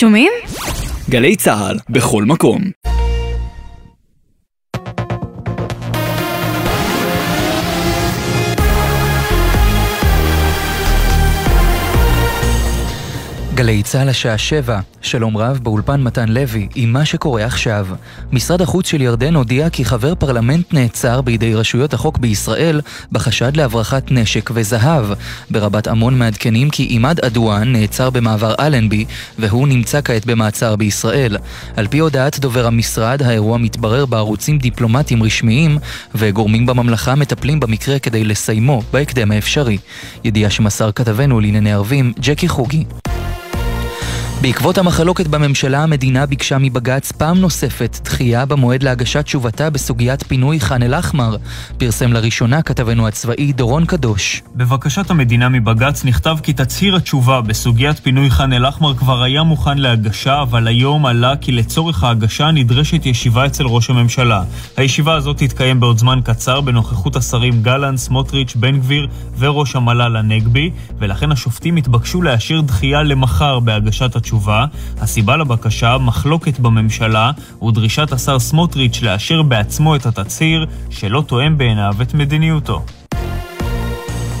שומעים? גלי צה"ל, בכל מקום. גלי צה"ל השעה שבע, שלום רב באולפן מתן לוי, עם מה שקורה עכשיו. משרד החוץ של ירדן הודיע כי חבר פרלמנט נעצר בידי רשויות החוק בישראל בחשד להברחת נשק וזהב. ברבת עמון מעדכנים כי עימאד אדואן נעצר במעבר אלנבי, והוא נמצא כעת במעצר בישראל. על פי הודעת דובר המשרד, האירוע מתברר בערוצים דיפלומטיים רשמיים, וגורמים בממלכה מטפלים במקרה כדי לסיימו בהקדם האפשרי. ידיעה שמסר כתבנו לענייני ערבים, ג'קי חוגי. בעקבות המחלוקת בממשלה, המדינה ביקשה מבג"ץ פעם נוספת דחייה במועד להגשת תשובתה בסוגיית פינוי ח'אן אל-אחמר. פרסם לראשונה כתבנו הצבאי דורון קדוש. בבקשת המדינה מבג"ץ נכתב כי תצהיר התשובה בסוגיית פינוי ח'אן אל-אחמר כבר היה מוכן להגשה, אבל היום עלה כי לצורך ההגשה נדרשת ישיבה אצל ראש הממשלה. הישיבה הזאת תתקיים בעוד זמן קצר בנוכחות השרים גלנט, סמוטריץ', בן גביר וראש המל"ל הנגבי, ולכן השופטים התבקשו לאשר דחייה למחר בהגשת. התשובה, הסיבה לבקשה, מחלוקת בממשלה ודרישת השר סמוטריץ' לאשר בעצמו את התצהיר שלא תואם בעיניו את מדיניותו.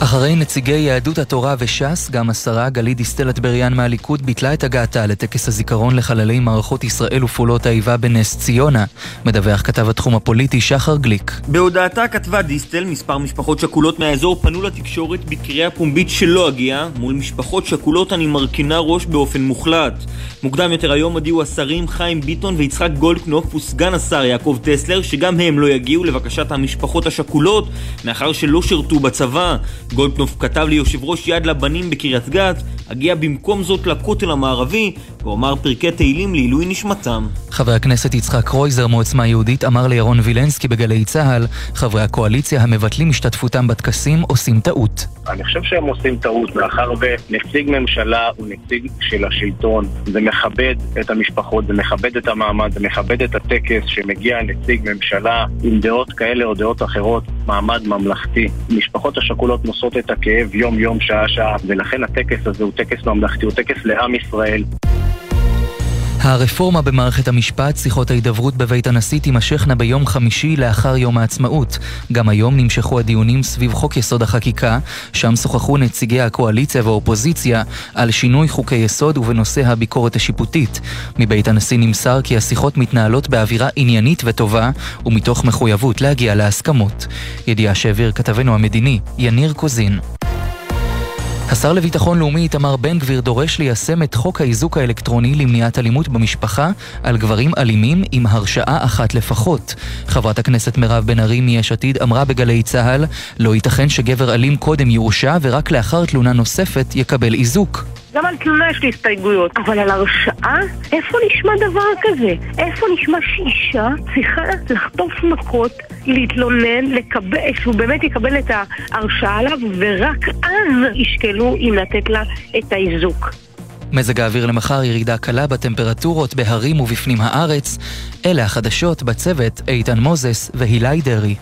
אחרי נציגי יהדות התורה וש"ס, גם השרה גלית דיסטל אטבריאן מהליכוד ביטלה את הגעתה לטקס הזיכרון לחללי מערכות ישראל ופעולות האיבה בנס ציונה. מדווח כתב התחום הפוליטי שחר גליק. בהודעתה כתבה דיסטל, מספר משפחות שכולות מהאזור פנו לתקשורת בקריאה פומבית שלא אגיע, מול משפחות שכולות אני מרכינה ראש באופן מוחלט. מוקדם יותר היום הודיעו השרים חיים ביטון ויצחק גולדקנופ וסגן השר יעקב טסלר שגם הם לא יגיעו לבקשת המשפחות השכולות, מאחר שלא שירתו בצבא. גולדקנופ כתב ליושב ראש יד לבנים בקריית גת, אגיע במקום זאת לכותל המערבי, ואומר פרקי תהילים לעילוי נשמתם. חבר הכנסת יצחק קרויזר מעוצמה יהודית אמר לירון וילנסקי בגלי צה"ל, חברי הקואליציה המבטלים השתתפותם בטקסים עושים טעות. אני חושב שהם עושים טעות, מאחר ונציג ממשלה הוא נציג של השלטון. זה מכבד את המשפחות, זה מכבד את המעמד, זה מכבד את הטקס שמגיע נציג ממשלה עם דעות כאלה או דעות אחרות, מעמד ממלכתי. משפחות השכולות נושאות את הכאב יום-יום, שעה-שעה, ולכן הטקס הזה הוא טקס ממלכתי, הוא טקס לעם ישראל. הרפורמה במערכת המשפט, שיחות ההידברות בבית הנשיא תימשכנה ביום חמישי לאחר יום העצמאות. גם היום נמשכו הדיונים סביב חוק יסוד החקיקה, שם שוחחו נציגי הקואליציה והאופוזיציה על שינוי חוקי יסוד ובנושא הביקורת השיפוטית. מבית הנשיא נמסר כי השיחות מתנהלות באווירה עניינית וטובה, ומתוך מחויבות להגיע להסכמות. ידיעה שהעביר כתבנו המדיני, יניר קוזין. השר לביטחון לאומי איתמר בן גביר דורש ליישם את חוק האיזוק האלקטרוני למניעת אלימות במשפחה על גברים אלימים עם הרשעה אחת לפחות. חברת הכנסת מירב בן ארי מיש עתיד אמרה בגלי צה"ל לא ייתכן שגבר אלים קודם יורשע ורק לאחר תלונה נוספת יקבל איזוק. גם על תלונה יש לי הסתייגויות, אבל על הרשעה? איפה נשמע דבר כזה? איפה נשמע שאישה צריכה לחטוף מכות, להתלונן, לקבל, שהוא באמת יקבל את ההרשעה עליו, ורק אז ישקלו אם לתת לה את האיזוק. מזג האוויר למחר ירידה קלה בטמפרטורות בהרים ובפנים הארץ. אלה החדשות בצוות איתן מוזס והילי דרעי.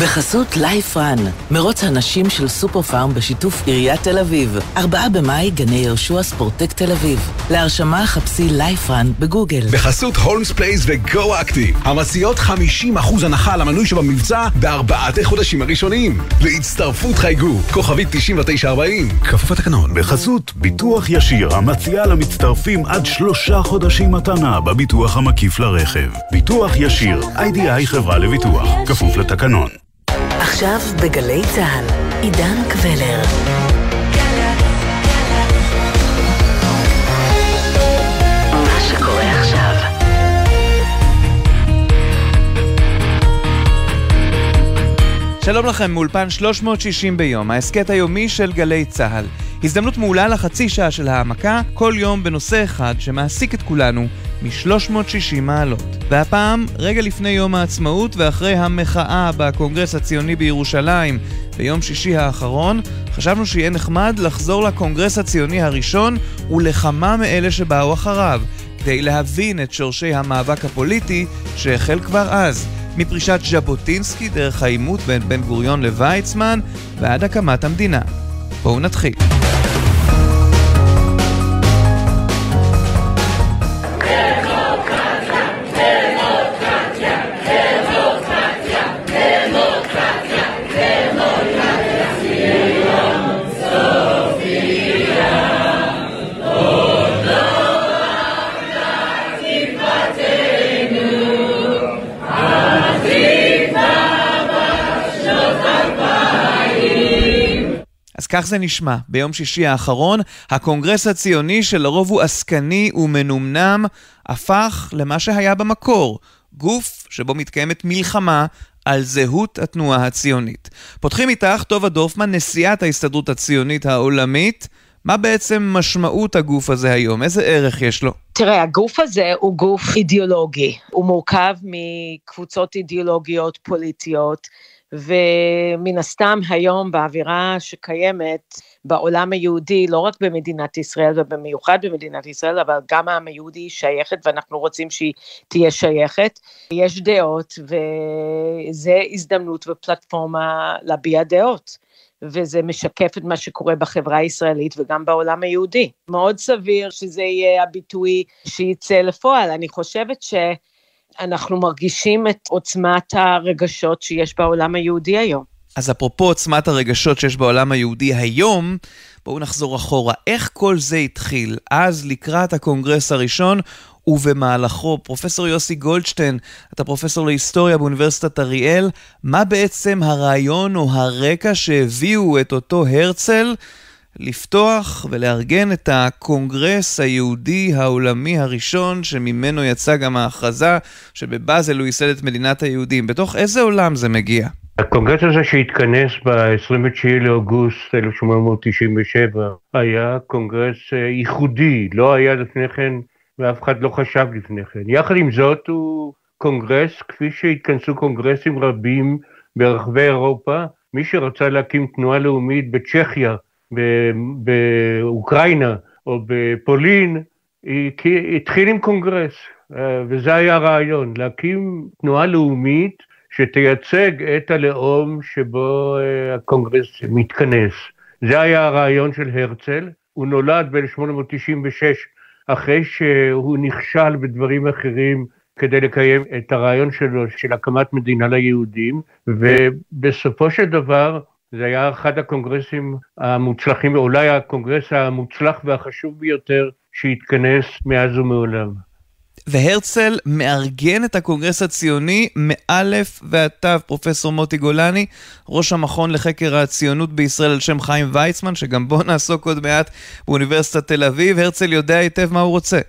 בחסות Life Run, מרוץ הנשים של סופר פארם בשיתוף עיריית תל אביב. ארבעה במאי, גני יהושע ספורטק תל אביב. להרשמה חפשי Life Run בגוגל. בחסות הולמס פלייס ו Go Active, המציעות 50% הנחה על המנוי שבמבצע בארבעת החודשים הראשונים. להצטרפות חייגו, כוכבית 9940. כפוף לתקנון, בחסות ביטוח ישיר, המציע למצטרפים עד שלושה חודשים מתנה בביטוח המקיף לרכב. ביטוח ישיר, IDI חברה לביטוח, כפוף לתקנון. עכשיו בגלי צה"ל, עידן קבלר. שלום לכם מאולפן 360 ביום, ההסכת היומי של גלי צה"ל. הזדמנות מעולה לחצי שעה של העמקה, כל יום בנושא אחד שמעסיק את כולנו מ-360 מעלות. והפעם, רגע לפני יום העצמאות ואחרי המחאה בקונגרס הציוני בירושלים ביום שישי האחרון, חשבנו שיהיה נחמד לחזור לקונגרס הציוני הראשון ולכמה מאלה שבאו אחריו, כדי להבין את שורשי המאבק הפוליטי שהחל כבר אז. מפרישת ז'בוטינסקי דרך העימות בין בן גוריון לוויצמן ועד הקמת המדינה. בואו נתחיל. כך זה נשמע. ביום שישי האחרון, הקונגרס הציוני, שלרוב הוא עסקני ומנומנם, הפך למה שהיה במקור, גוף שבו מתקיימת מלחמה על זהות התנועה הציונית. פותחים איתך טובה דורפמן, נשיאת ההסתדרות הציונית העולמית. מה בעצם משמעות הגוף הזה היום? איזה ערך יש לו? תראה, הגוף הזה הוא גוף אידיאולוגי. הוא מורכב מקבוצות אידיאולוגיות פוליטיות. ומן הסתם היום באווירה שקיימת בעולם היהודי, לא רק במדינת ישראל ובמיוחד במדינת ישראל, אבל גם העם היהודי שייכת ואנחנו רוצים שהיא תהיה שייכת. יש דעות וזה הזדמנות ופלטפורמה להביע דעות. וזה משקף את מה שקורה בחברה הישראלית וגם בעולם היהודי. מאוד סביר שזה יהיה הביטוי שיצא לפועל. אני חושבת ש... אנחנו מרגישים את עוצמת הרגשות שיש בעולם היהודי היום. אז אפרופו עוצמת הרגשות שיש בעולם היהודי היום, בואו נחזור אחורה. איך כל זה התחיל? אז לקראת הקונגרס הראשון ובמהלכו, פרופסור יוסי גולדשטיין, אתה פרופסור להיסטוריה באוניברסיטת אריאל, מה בעצם הרעיון או הרקע שהביאו את אותו הרצל לפתוח ולארגן את הקונגרס היהודי העולמי הראשון, שממנו יצאה גם ההכרזה שבבאזל הוא ייסד את מדינת היהודים. בתוך איזה עולם זה מגיע? הקונגרס הזה שהתכנס ב-29 לאוגוסט 1897 היה קונגרס אה, ייחודי, לא היה לפני כן ואף אחד לא חשב לפני כן. יחד עם זאת הוא קונגרס, כפי שהתכנסו קונגרסים רבים ברחבי אירופה, מי שרצה להקים תנועה לאומית בצ'כיה באוקראינה או בפולין, התחיל עם קונגרס, אה, וזה היה הרעיון, להקים תנועה לאומית שתייצג את הלאום שבו אה, הקונגרס מתכנס. זה היה הרעיון של הרצל, הוא נולד ב-1896 אחרי שהוא נכשל בדברים אחרים כדי לקיים את הרעיון שלו של הקמת מדינה ליהודים, ובסופו של דבר זה היה אחד הקונגרסים המוצלחים, אולי הקונגרס המוצלח והחשוב ביותר שהתכנס מאז ומעולם. והרצל מארגן את הקונגרס הציוני מאלף ועד תו, פרופסור מוטי גולני, ראש המכון לחקר הציונות בישראל על שם חיים ויצמן, שגם בו נעסוק עוד מעט באוניברסיטת תל אביב. הרצל יודע היטב מה הוא רוצה.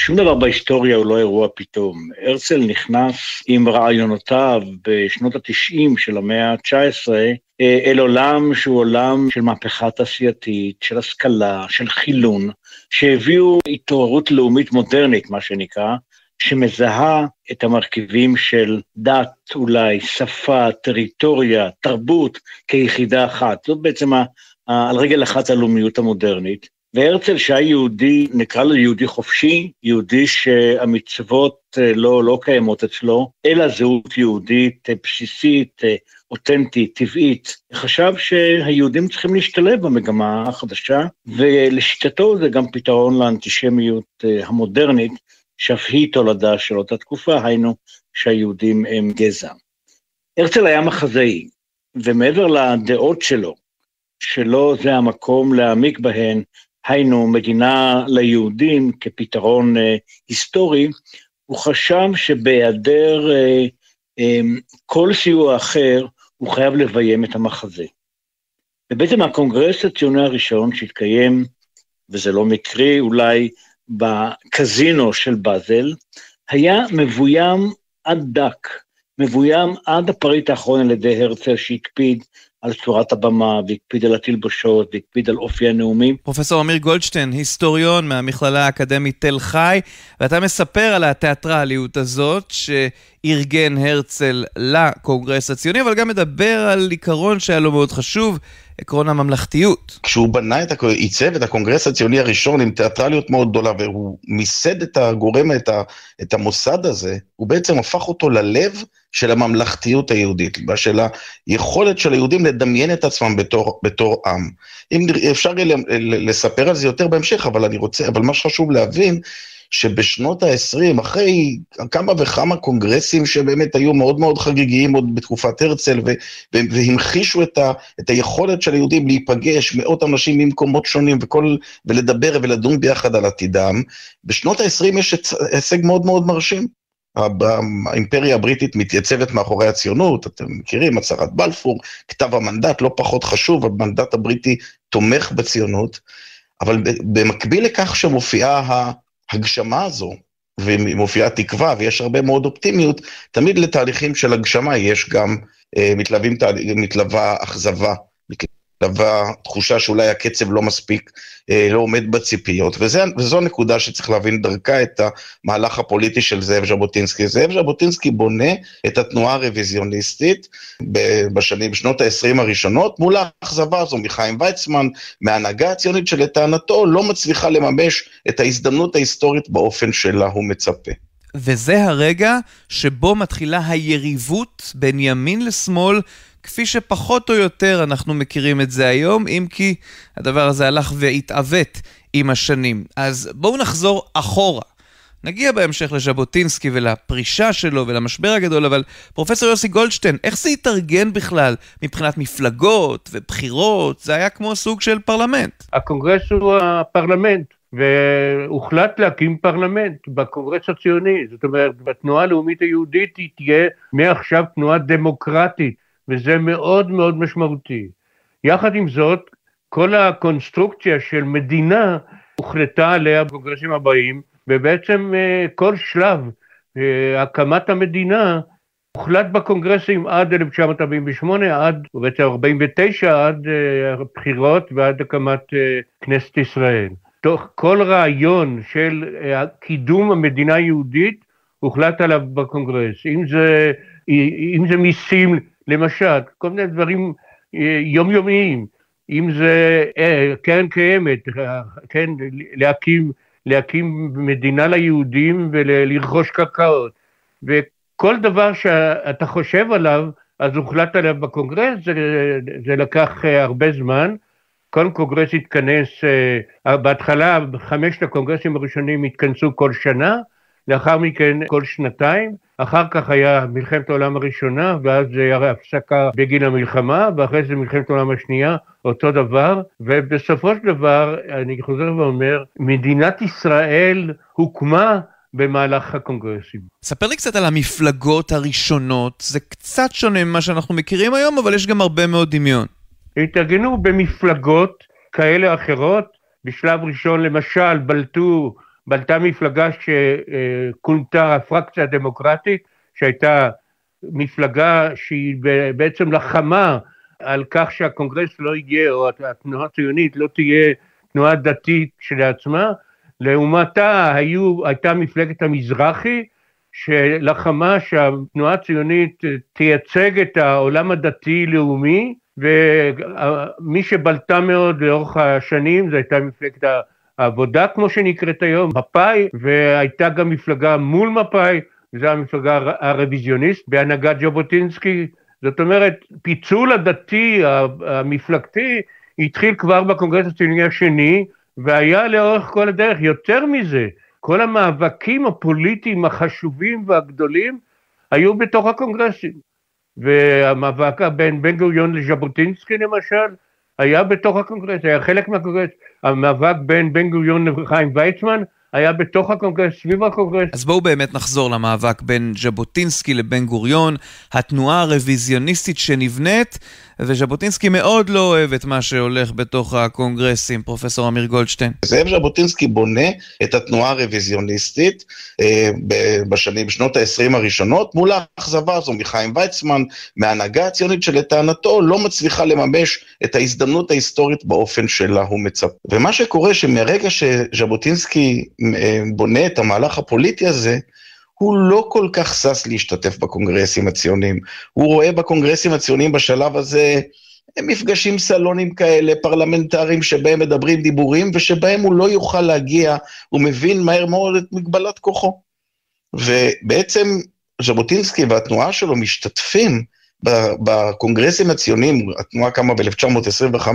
שום דבר בהיסטוריה הוא לא אירוע פתאום. הרצל נכנס עם רעיונותיו בשנות ה-90 של המאה ה-19 אה, אל עולם שהוא עולם של מהפכה תעשייתית, של השכלה, של חילון, שהביאו התעוררות לאומית מודרנית, מה שנקרא, שמזהה את המרכיבים של דת אולי, שפה, טריטוריה, תרבות, כיחידה אחת. זאת בעצם ה, על רגל אחת הלאומיות המודרנית. והרצל שהיה יהודי, נקרא לו יהודי חופשי, יהודי שהמצוות אה, לא, לא קיימות אצלו, אלא זהות יהודית אה, בסיסית, אה, אותנטית, טבעית. חשב שהיהודים צריכים להשתלב במגמה החדשה, ולשיטתו זה גם פתרון לאנטישמיות המודרנית, שאף היא תולדה של אותה תקופה, היינו שהיהודים הם גזע. הרצל היה מחזאי, ומעבר לדעות שלו, שלא זה המקום להעמיק בהן, היינו מדינה ליהודים כפתרון אה, היסטורי, הוא חשב שבהיעדר אה, אה, כל סיוע אחר, הוא חייב לביים את המחזה. ובעצם הקונגרס הציוני הראשון שהתקיים, וזה לא מקרי, אולי בקזינו של באזל, היה מבוים עד דק, מבוים עד הפריט האחרון על ידי הרצל שהקפיד על צורת הבמה, והקפיד על התלבושות, והקפיד על אופי הנאומים. פרופסור אמיר גולדשטיין, היסטוריון מהמכללה האקדמית תל חי, ואתה מספר על התיאטרליות הזאת שארגן הרצל לקונגרס הציוני, אבל גם מדבר על עיקרון שהיה לו מאוד חשוב, עקרון הממלכתיות. כשהוא בנה את, עיצב את הקונגרס הציוני הראשון עם תיאטרליות מאוד גדולה, והוא מיסד את הגורם, את, ה, את המוסד הזה, הוא בעצם הפך אותו ללב של הממלכתיות היהודית, של היכולת של היהודים לדמיין את עצמם בתור, בתור עם. אם אפשר לספר על זה יותר בהמשך, אבל אני רוצה, אבל מה שחשוב להבין, שבשנות ה-20, אחרי כמה וכמה קונגרסים שבאמת היו מאוד מאוד חגיגיים עוד בתקופת הרצל, והמחישו את, ה- את היכולת של היהודים להיפגש, מאות אנשים ממקומות שונים, וכל, ולדבר ולדון ביחד על עתידם, בשנות ה-20 יש הישג מאוד מאוד מרשים. האימפריה הבריטית מתייצבת מאחורי הציונות, אתם מכירים, הצהרת בלפור, כתב המנדט, לא פחות חשוב, המנדט הבריטי תומך בציונות, אבל במקביל לכך שמופיעה ההגשמה הזו, ומופיעה תקווה, ויש הרבה מאוד אופטימיות, תמיד לתהליכים של הגשמה יש גם, אה, מתלווה אכזבה, מתלווה תחושה שאולי הקצב לא מספיק, אה, לא עומד בציפיות, וזה, וזו נקודה שצריך להבין דרכה את המהלך הפוליטי של זאב ז'בוטינסקי. זאב ז'בוטינסקי בונה את התנועה הרוויזיוניסטית בשנים, בשנות ה-20 הראשונות, מול האכזבה הזו מחיים ויצמן, מההנהגה הציונית שלטענתו לא מצליחה לממש את ההזדמנות ההיסטורית באופן שלה הוא מצפה. וזה הרגע שבו מתחילה היריבות בין ימין לשמאל כפי שפחות או יותר אנחנו מכירים את זה היום, אם כי הדבר הזה הלך והתעוות עם השנים. אז בואו נחזור אחורה. נגיע בהמשך לז'בוטינסקי ולפרישה שלו ולמשבר הגדול, אבל פרופסור יוסי גולדשטיין, איך זה התארגן בכלל מבחינת מפלגות ובחירות? זה היה כמו סוג של פרלמנט. הקונגרס הוא הפרלמנט. והוחלט להקים פרלמנט בקונגרס הציוני, זאת אומרת, בתנועה הלאומית היהודית היא תהיה מעכשיו תנועה דמוקרטית, וזה מאוד מאוד משמעותי. יחד עם זאת, כל הקונסטרוקציה של מדינה הוחלטה עליה בקונגרסים הבאים, ובעצם אה, כל שלב אה, הקמת המדינה הוחלט בקונגרסים עד 1948, עד, בעצם 49, עד אה, הבחירות ועד הקמת כנסת ישראל. תוך כל רעיון של קידום המדינה היהודית הוחלט עליו בקונגרס, אם זה, אם זה מיסים למשל, כל מיני דברים אה, יומיומיים, אם זה אה, קרן קיימת, כן, להקים, להקים מדינה ליהודים ולרכוש קרקעות, וכל דבר שאתה חושב עליו, אז הוחלט עליו בקונגרס, זה, זה לקח אה, הרבה זמן. כל קונגרס התכנס, בהתחלה חמשת הקונגרסים הראשונים התכנסו כל שנה, לאחר מכן כל שנתיים, אחר כך היה מלחמת העולם הראשונה, ואז זה היה הפסקה בגין המלחמה, ואחרי זה מלחמת העולם השנייה, אותו דבר, ובסופו של דבר, אני חוזר ואומר, מדינת ישראל הוקמה במהלך הקונגרסים. ספר לי קצת על המפלגות הראשונות, זה קצת שונה ממה שאנחנו מכירים היום, אבל יש גם הרבה מאוד דמיון. התארגנו במפלגות כאלה או אחרות, בשלב ראשון למשל בלטו בלטה מפלגה שכונתה הפרקציה הדמוקרטית, שהייתה מפלגה שהיא בעצם לחמה על כך שהקונגרס לא יהיה, או התנועה הציונית לא תהיה תנועה דתית כשלעצמה, לעומתה היו, הייתה מפלגת המזרחי, שלחמה שהתנועה הציונית תייצג את העולם הדתי-לאומי, ומי שבלטה מאוד לאורך השנים זו הייתה מפלגת העבודה כמו שנקראת היום, מפא"י, והייתה גם מפלגה מול מפא"י, וזו המפלגה הרוויזיוניסטית בהנהגת ז'בוטינסקי. זאת אומרת, פיצול הדתי המפלגתי התחיל כבר בקונגרס הציוני השני, והיה לאורך כל הדרך. יותר מזה, כל המאבקים הפוליטיים החשובים והגדולים היו בתוך הקונגרסים. והמאבק בין בן גוריון לז'בוטינסקי למשל, היה בתוך הקונגרס, היה חלק מהקונגרס. המאבק בין בן גוריון לחיים ויצמן היה בתוך הקונגרס, סביב הקונגרס. אז בואו באמת נחזור למאבק בין ז'בוטינסקי לבן גוריון, התנועה הרוויזיוניסטית שנבנית, וז'בוטינסקי מאוד לא אוהב את מה שהולך בתוך הקונגרסים, פרופסור אמיר גולדשטיין. זאב ז'בוטינסקי בונה את התנועה הרוויזיוניסטית אה, בשנים, בשנות ה-20 הראשונות, מול האכזבה הזו מחיים ויצמן, מההנהגה הציונית שלטענתו לא מצליחה לממש את ההזדמנות ההיסטורית באופן שלה הוא מצפה. ומה שקורה שמרגע שז'בוטינסקי בונה את המהלך הפוליטי הזה, הוא לא כל כך שש להשתתף בקונגרסים הציוניים. הוא רואה בקונגרסים הציוניים בשלב הזה מפגשים סלונים כאלה, פרלמנטריים, שבהם מדברים דיבורים, ושבהם הוא לא יוכל להגיע, הוא מבין מהר מאוד את מגבלת כוחו. ובעצם ז'בוטינסקי והתנועה שלו משתתפים בקונגרסים הציוניים, התנועה קמה ב-1925,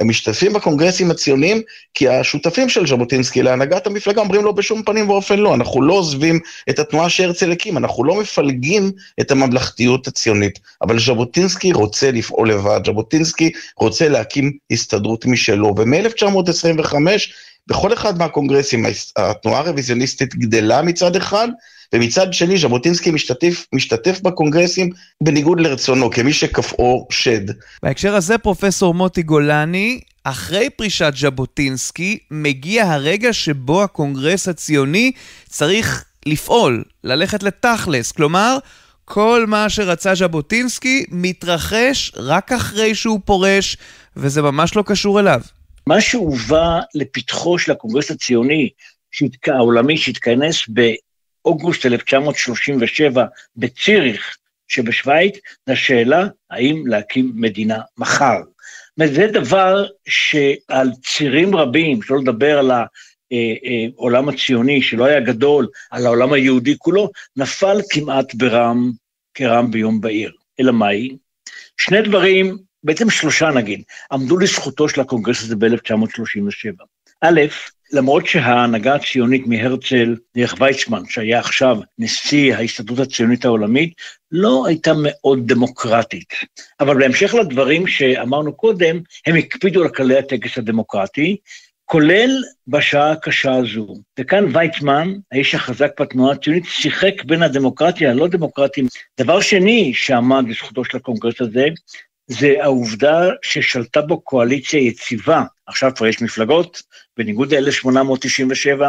הם משתתפים בקונגרסים הציוניים, כי השותפים של ז'בוטינסקי להנהגת המפלגה אומרים לו בשום פנים ואופן לא, אנחנו לא עוזבים את התנועה שהרצל הקים, אנחנו לא מפלגים את הממלכתיות הציונית. אבל ז'בוטינסקי רוצה לפעול לבד, ז'בוטינסקי רוצה להקים הסתדרות משלו, ומ-1925, בכל אחד מהקונגרסים התנועה הרוויזיוניסטית גדלה מצד אחד, ומצד שני ז'בוטינסקי משתתף, משתתף בקונגרסים בניגוד לרצונו, כמי שכפאו שד. בהקשר הזה, פרופסור מוטי גולני, אחרי פרישת ז'בוטינסקי, מגיע הרגע שבו הקונגרס הציוני צריך לפעול, ללכת לתכלס, כלומר, כל מה שרצה ז'בוטינסקי מתרחש רק אחרי שהוא פורש, וזה ממש לא קשור אליו. מה שהובא לפתחו של הקונגרס הציוני העולמי שהתכנס באוגוסט 1937 בציריך שבשוויץ, זה השאלה האם להקים מדינה מחר. וזה דבר שעל צירים רבים, שלא לדבר על העולם הציוני, שלא היה גדול, על העולם היהודי כולו, נפל כמעט ברם, כרם ביום בהיר. אלא מהי? שני דברים, בעצם שלושה נגיד, עמדו לזכותו של הקונגרס הזה ב-1937. א', למרות שההנהגה הציונית מהרצל דרך ויצמן, שהיה עכשיו נשיא ההסתדרות הציונית העולמית, לא הייתה מאוד דמוקרטית. אבל בהמשך לדברים שאמרנו קודם, הם הקפידו על כללי הטקס הדמוקרטי, כולל בשעה הקשה הזו. וכאן ויצמן, האיש החזק בתנועה הציונית, שיחק בין הדמוקרטיה הלא דמוקרטיים. דבר שני שעמד לזכותו של הקונגרס הזה, זה העובדה ששלטה בו קואליציה יציבה. עכשיו כבר יש מפלגות, בניגוד ל-1897,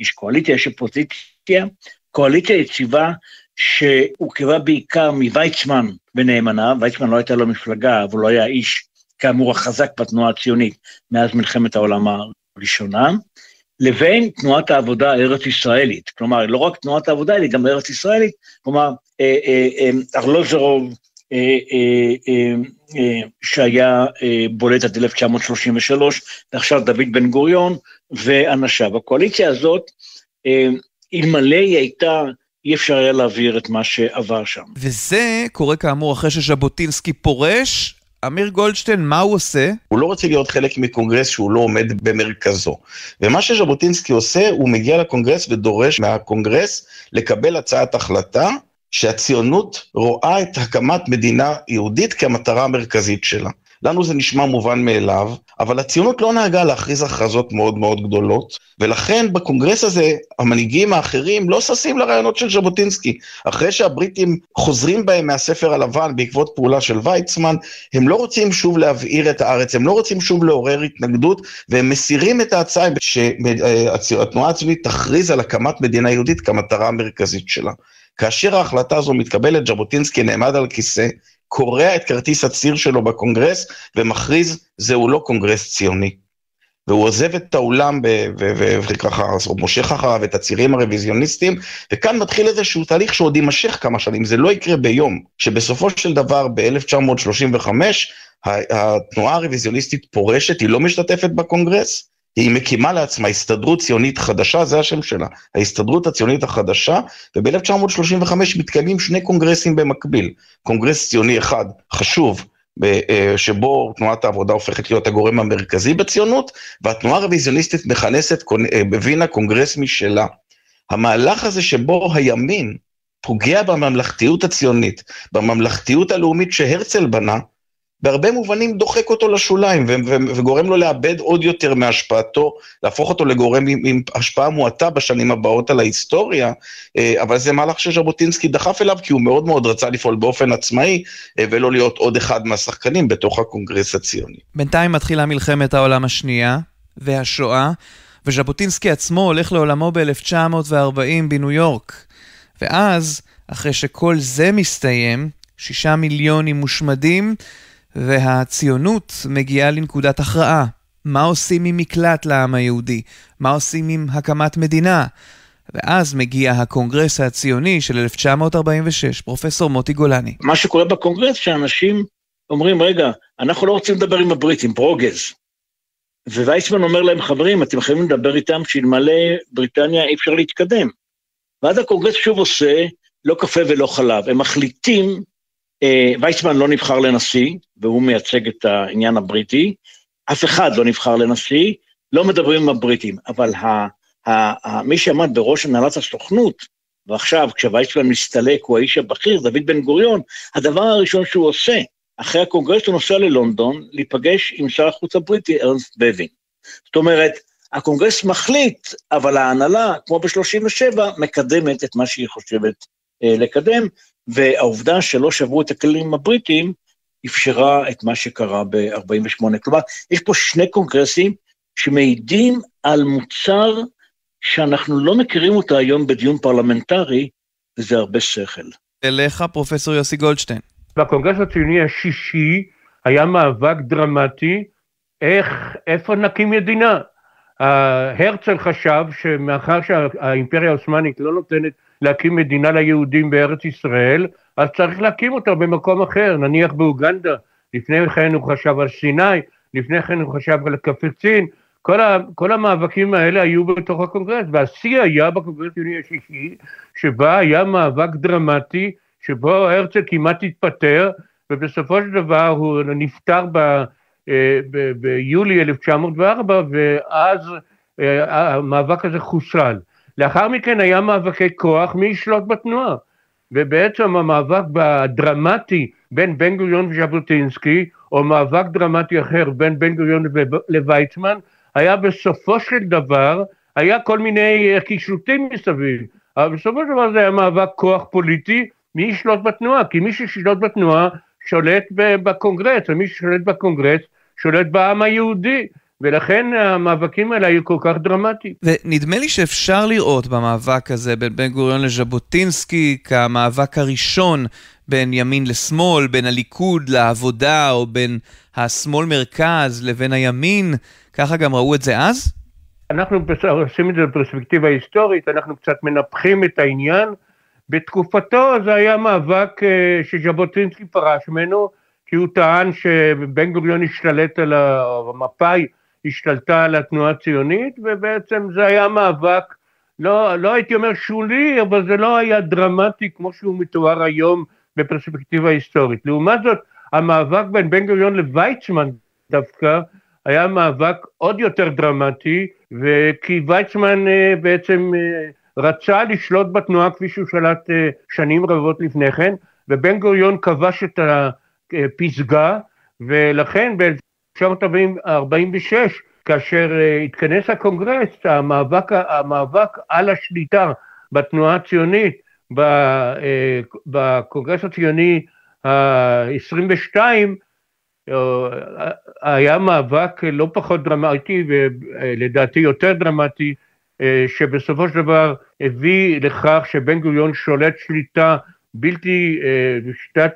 יש קואליציה, יש אופוזיציה, קואליציה יציבה שהורכבה בעיקר מוויצמן ונאמנה, ויצמן לא הייתה לו מפלגה, אבל לא היה איש, כאמור, החזק בתנועה הציונית מאז מלחמת העולם הראשונה, לבין תנועת העבודה הארץ-ישראלית. כלומר, לא רק תנועת העבודה, אלא גם ארץ ישראלית, כלומר, אה, אה, אה, ארלוזרוב, שהיה בולט עד 1933, ועכשיו דוד בן גוריון ואנשיו. הקואליציה הזאת, אלמלא היא הייתה, אי אפשר היה להעביר את מה שעבר שם. וזה קורה כאמור אחרי שז'בוטינסקי פורש. אמיר גולדשטיין, מה הוא עושה? הוא לא רוצה להיות חלק מקונגרס שהוא לא עומד במרכזו. ומה שז'בוטינסקי עושה, הוא מגיע לקונגרס ודורש מהקונגרס לקבל הצעת החלטה שהציונות רואה את הקמת מדינה יהודית כמטרה המרכזית שלה. לנו זה נשמע מובן מאליו, אבל הציונות לא נהגה להכריז הכרזות מאוד מאוד גדולות, ולכן בקונגרס הזה המנהיגים האחרים לא ששים לרעיונות של ז'בוטינסקי. אחרי שהבריטים חוזרים בהם מהספר הלבן בעקבות פעולה של ויצמן, הם לא רוצים שוב להבעיר את הארץ, הם לא רוצים שוב לעורר התנגדות, והם מסירים את ההצעה שהתנועה הציונית תכריז על הקמת מדינה יהודית כמטרה המרכזית שלה. כאשר ההחלטה הזו מתקבלת, ז'בוטינסקי נעמד על כיסא, קורע את כרטיס הציר שלו בקונגרס ומכריז, זהו לא קונגרס ציוני. והוא עוזב את האולם וככה, הוא מושך אחריו את הצירים הרוויזיוניסטיים, וכאן מתחיל איזשהו תהליך שעוד יימשך כמה שנים, זה לא יקרה ביום, שבסופו של דבר ב-1935 התנועה הרוויזיוניסטית פורשת, היא לא משתתפת בקונגרס, היא מקימה לעצמה הסתדרות ציונית חדשה, זה השם שלה, ההסתדרות הציונית החדשה, וב-1935 מתקיימים שני קונגרסים במקביל. קונגרס ציוני אחד, חשוב, אה, שבו תנועת העבודה הופכת להיות הגורם המרכזי בציונות, והתנועה הרוויזיוניסטית מכנסת אה, בווינה קונגרס משלה. המהלך הזה שבו הימין פוגע בממלכתיות הציונית, בממלכתיות הלאומית שהרצל בנה, בהרבה מובנים דוחק אותו לשוליים וגורם לו לאבד עוד יותר מהשפעתו, להפוך אותו לגורם עם, עם השפעה מועטה בשנים הבאות על ההיסטוריה, אה, אבל זה מהלך שז'בוטינסקי דחף אליו, כי הוא מאוד מאוד רצה לפעול באופן עצמאי, אה, ולא להיות עוד אחד מהשחקנים בתוך הקונגרס הציוני. בינתיים מתחילה מלחמת העולם השנייה והשואה, וז'בוטינסקי עצמו הולך לעולמו ב-1940 בניו יורק. ואז, אחרי שכל זה מסתיים, שישה מיליונים מושמדים, והציונות מגיעה לנקודת הכרעה. מה עושים עם מקלט לעם היהודי? מה עושים עם הקמת מדינה? ואז מגיע הקונגרס הציוני של 1946, פרופסור מוטי גולני. מה שקורה בקונגרס, שאנשים אומרים, רגע, אנחנו לא רוצים לדבר עם הבריטים, ברוגז. ויצמן אומר להם, חברים, אתם חייבים לדבר איתם שאלמלא בריטניה אי אפשר להתקדם. ואז הקונגרס שוב עושה לא קפה ולא חלב. הם מחליטים, אה, ויצמן לא נבחר לנשיא, והוא מייצג את העניין הבריטי, אף אחד לא נבחר לנשיא, לא מדברים עם הבריטים, אבל ה, ה, ה, מי שעמד בראש הנהלת הסוכנות, ועכשיו כשוויצמן מסתלק הוא האיש הבכיר, דוד בן גוריון, הדבר הראשון שהוא עושה, אחרי הקונגרס הוא נוסע ללונדון להיפגש עם שר החוץ הבריטי ארנסט בבין. זאת אומרת, הקונגרס מחליט, אבל ההנהלה, כמו ב-37, מקדמת את מה שהיא חושבת אה, לקדם, והעובדה שלא שברו את הכללים הבריטיים, אפשרה את מה שקרה ב-48. כלומר, יש פה שני קונגרסים שמעידים על מוצר שאנחנו לא מכירים אותו היום בדיון פרלמנטרי, וזה הרבה שכל. אליך, פרופסור יוסי גולדשטיין. בקונגרס הציוני השישי היה מאבק דרמטי איך, איפה נקים מדינה. הרצל חשב שמאחר שהאימפריה העות'מאנית לא נותנת להקים מדינה ליהודים בארץ ישראל, אז צריך להקים אותה במקום אחר, נניח באוגנדה, לפני כן הוא חשב על סיני, לפני כן הוא חשב על קפריסין, כל, ה, כל המאבקים האלה היו בתוך הקונגרס, והשיא היה בקונגרס הציוני השישי, שבה היה מאבק דרמטי, שבו הרצל כמעט התפטר, ובסופו של דבר הוא נפטר ב, אה, ב, ביולי 1904, ואז אה, המאבק הזה חוסל. לאחר מכן היה מאבקי כוח מי ישלוט בתנועה. ובעצם המאבק הדרמטי בין בן גוריון וז'בוטינסקי, או מאבק דרמטי אחר בין בן גוריון לוויצמן, היה בסופו של דבר, היה כל מיני קישוטים מסביב, אבל בסופו של דבר זה היה מאבק כוח פוליטי, מי ישלוט בתנועה? כי מי ששולט בתנועה שולט בקונגרס, ומי ששולט בקונגרס שולט בעם היהודי. ולכן המאבקים האלה היו כל כך דרמטיים. ונדמה לי שאפשר לראות במאבק הזה בין בן גוריון לז'בוטינסקי כמאבק הראשון בין ימין לשמאל, בין הליכוד לעבודה, או בין השמאל מרכז לבין הימין, ככה גם ראו את זה אז? אנחנו עושים את זה בפרספקטיבה היסטורית, אנחנו קצת מנפחים את העניין. בתקופתו זה היה מאבק אה, שז'בוטינסקי פרש ממנו, כי הוא טען שבן גוריון השתלט על המפא"י, השתלטה על התנועה הציונית, ובעצם זה היה מאבק, לא, לא הייתי אומר שולי, אבל זה לא היה דרמטי כמו שהוא מתואר היום בפרספקטיבה היסטורית. לעומת זאת, המאבק בין בן גוריון לוויצמן דווקא, היה מאבק עוד יותר דרמטי, וכי ויצמן אה, בעצם אה, רצה לשלוט בתנועה כפי שהוא שלט אה, שנים רבות לפני כן, ובן גוריון כבש את הפסגה, ולכן ב-1946, כאשר התכנס הקונגרס, המאבק, המאבק על השליטה בתנועה הציונית, בקונגרס הציוני ה-22, היה מאבק לא פחות דרמטי ולדעתי יותר דרמטי, שבסופו של דבר הביא לכך שבן גוריון שולט שליטה בלתי, שליטה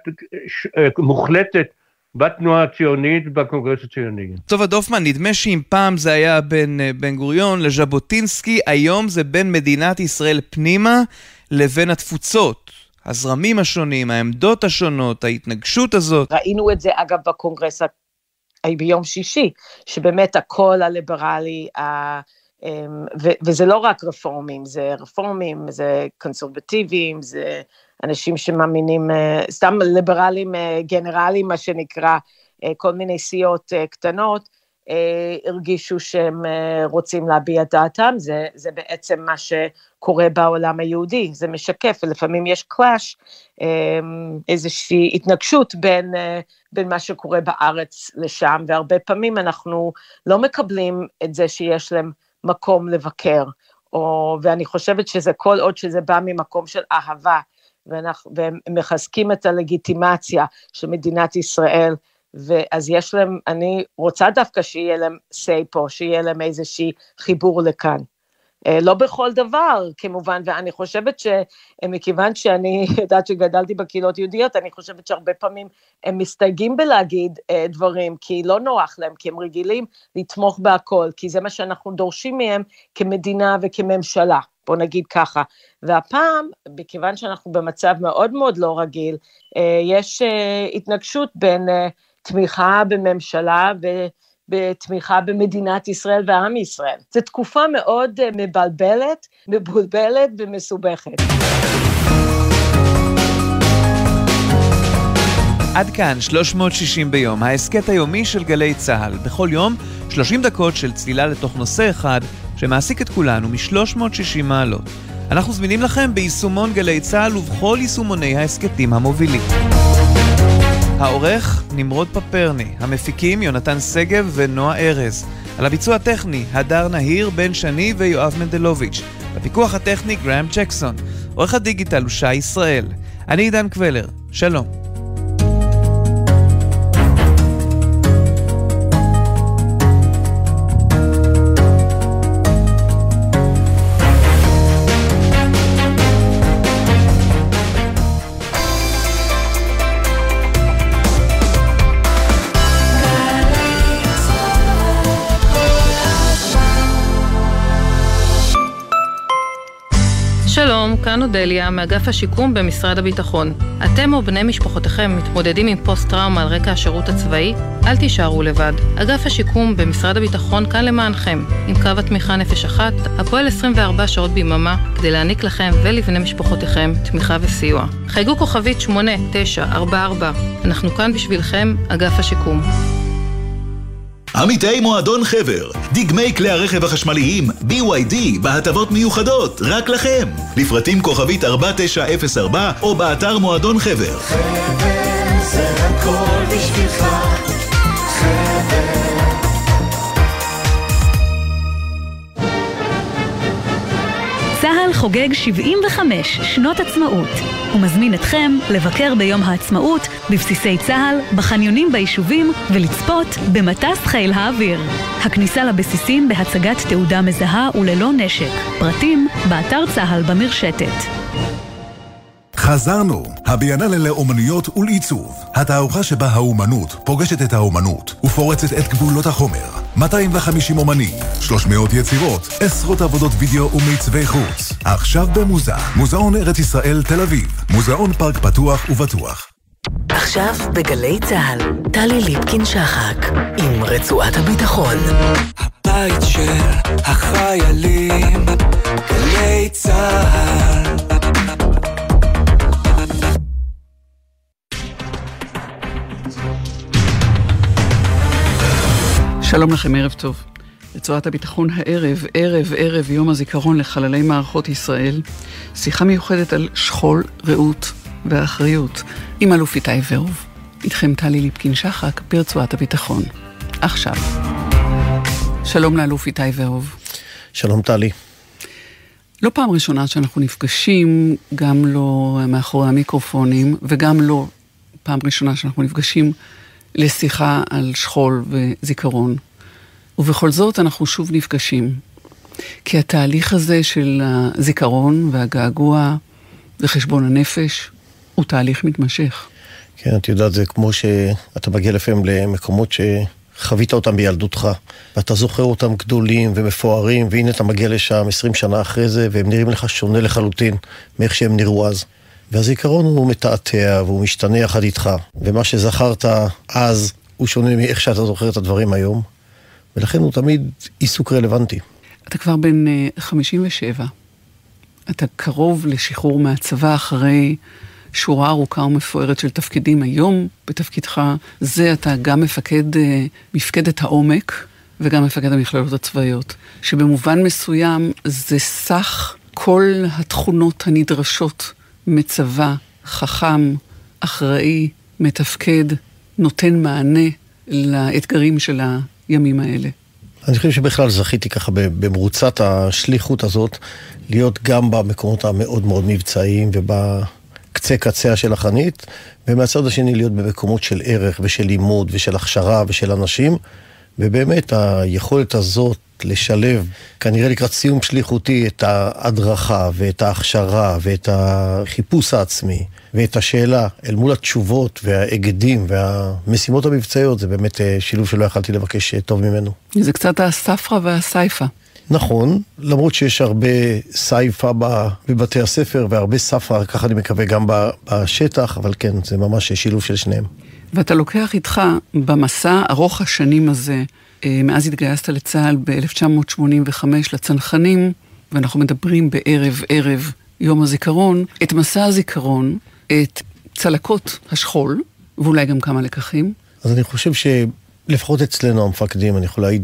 מוחלטת בתנועה הציונית, בקונגרס הציוני. טוב, דופמן, נדמה שאם פעם זה היה בין בן גוריון לז'בוטינסקי, היום זה בין מדינת ישראל פנימה לבין התפוצות. הזרמים השונים, העמדות השונות, ההתנגשות הזאת. ראינו את זה אגב בקונגרס ביום שישי, שבאמת הקול הליברלי, וזה לא רק רפורמים, זה רפורמים, זה קונסרבטיבים, זה אנשים שמאמינים, אה, סתם ליברלים אה, גנרליים, מה שנקרא, אה, כל מיני סיעות קטנות, הרגישו שהם רוצים להביע דעתם, זה, זה בעצם מה שקורה בעולם היהודי, זה משקף, ולפעמים יש קלאש, אה, איזושהי התנגשות בין, בין מה שקורה בארץ לשם, והרבה פעמים אנחנו לא מקבלים את זה שיש להם מקום לבקר, או, ואני חושבת שזה כל עוד שזה בא ממקום של אהבה, ואנחנו, והם מחזקים את הלגיטימציה של מדינת ישראל, ואז יש להם, אני רוצה דווקא שיהיה להם say פה, שיהיה להם איזשהי חיבור לכאן. אה, לא בכל דבר, כמובן, ואני חושבת שמכיוון שאני יודעת שגדלתי בקהילות יהודיות, אני חושבת שהרבה פעמים הם מסתייגים בלהגיד אה, דברים, כי לא נוח להם, כי הם רגילים לתמוך בהכל, כי זה מה שאנחנו דורשים מהם כמדינה וכממשלה, בוא נגיד ככה. והפעם, מכיוון שאנחנו במצב מאוד מאוד לא רגיל, אה, יש התנגשות בין תמיכה בממשלה ו... בתמיכה במדינת ישראל ועם ישראל. זו תקופה מאוד אה, מבלבלת, מבולבלת ומסובכת. עד כאן 360 ביום, ההסכת היומי של גלי צה"ל. בכל יום 30 דקות של צלילה לתוך נושא אחד שמעסיק את כולנו מ-360 מעלות. אנחנו זמינים לכם ביישומון גלי צה"ל ובכל יישומוני ההסכתים המובילים. העורך נמרוד פפרני, המפיקים יונתן שגב ונועה ארז. על הביצוע הטכני, הדר נהיר, בן שני ויואב מנדלוביץ'. בפיקוח הטכני, גראם ג'קסון. עורך הדיגיטל הוא שי ישראל. אני עידן קבלר, שלום. כאן אודליה, מאגף השיקום במשרד הביטחון. אתם או בני משפחותיכם מתמודדים עם פוסט-טראומה על רקע השירות הצבאי? אל תישארו לבד. אגף השיקום במשרד הביטחון כאן למענכם, עם קו התמיכה נפש אחת, הפועל 24 שעות ביממה, כדי להעניק לכם ולבני משפחותיכם תמיכה וסיוע. חייגו כוכבית 8944, אנחנו כאן בשבילכם, אגף השיקום. עמיתי מועדון חבר, דגמי כלי הרכב החשמליים BYD בהטבות מיוחדות, רק לכם. לפרטים כוכבית 4904 או באתר מועדון חבר. חבר זה הכל בשבילך, צה"ל חוגג 75 שנות עצמאות ומזמין אתכם לבקר ביום העצמאות בבסיסי צה"ל, בחניונים ביישובים ולצפות במטס חיל האוויר. הכניסה לבסיסים בהצגת תעודה מזהה וללא נשק. פרטים באתר צה"ל במרשתת. חזרנו, הביאנלה לאומנויות ולעיצוב. התערוכה שבה האומנות פוגשת את האומנות ופורצת את גבולות החומר. 250 אומנים, 300 יצירות, עשרות עבודות וידאו ומעצבי חוץ. עכשיו במוזה, מוזיאון ארץ ישראל תל אביב, מוזיאון פארק פתוח ובטוח. עכשיו בגלי צה"ל, טלי ליפקין-שחק, עם רצועת הביטחון. הבית של החיילים, גלי צה"ל. שלום לכם, ערב טוב. רצועת הביטחון הערב, ערב ערב יום הזיכרון לחללי מערכות ישראל, שיחה מיוחדת על שכול, רעות ואחריות עם אלוף איתי ורוב. איתכם טלי ליפקין-שחק ברצועת הביטחון. עכשיו. שלום לאלוף איתי ורוב. שלום טלי. לא פעם ראשונה שאנחנו נפגשים, גם לא מאחורי המיקרופונים, וגם לא פעם ראשונה שאנחנו נפגשים לשיחה על שכול וזיכרון. ובכל זאת אנחנו שוב נפגשים. כי התהליך הזה של הזיכרון והגעגוע וחשבון הנפש הוא תהליך מתמשך. כן, את יודעת, זה כמו שאתה מגיע לפעמים למקומות שחווית אותם בילדותך, ואתה זוכר אותם גדולים ומפוארים, והנה אתה מגיע לשם 20 שנה אחרי זה, והם נראים לך שונה לחלוטין מאיך שהם נראו אז. והזיכרון הוא מתעתע והוא משתנה יחד איתך, ומה שזכרת אז הוא שונה מאיך שאתה זוכר את הדברים היום, ולכן הוא תמיד עיסוק רלוונטי. אתה כבר בן 57, אה, אתה קרוב לשחרור מהצבא אחרי שורה ארוכה ומפוארת של תפקידים. היום בתפקידך זה אתה גם מפקד אה, מפקדת העומק, וגם מפקד המכללות הצבאיות, שבמובן מסוים זה סך כל התכונות הנדרשות מצבא חכם, אחראי, מתפקד, נותן מענה לאתגרים של הימים האלה. אני חושב שבכלל זכיתי ככה במרוצת השליחות הזאת להיות גם במקומות המאוד מאוד מבצעיים ובקצה קציה של החנית, ומהצד השני להיות במקומות של ערך ושל לימוד ושל הכשרה ושל אנשים, ובאמת היכולת הזאת לשלב, כנראה לקראת סיום שליחותי, את ההדרכה ואת ההכשרה ואת החיפוש העצמי ואת השאלה אל מול התשובות וההיגדים והמשימות המבצעיות, זה באמת אה, שילוב שלא יכלתי לבקש אה, טוב ממנו. זה קצת הספרא והסייפא. נכון, למרות שיש הרבה סייפה בבתי הספר והרבה ספרא, ככה אני מקווה גם בשטח, אבל כן, זה ממש שילוב של שניהם. ואתה לוקח איתך במסע ארוך השנים הזה, מאז התגייסת לצה"ל ב-1985 לצנחנים, ואנחנו מדברים בערב ערב יום הזיכרון, את מסע הזיכרון, את צלקות השכול, ואולי גם כמה לקחים. אז אני חושב שלפחות אצלנו המפקדים, אני יכול להעיד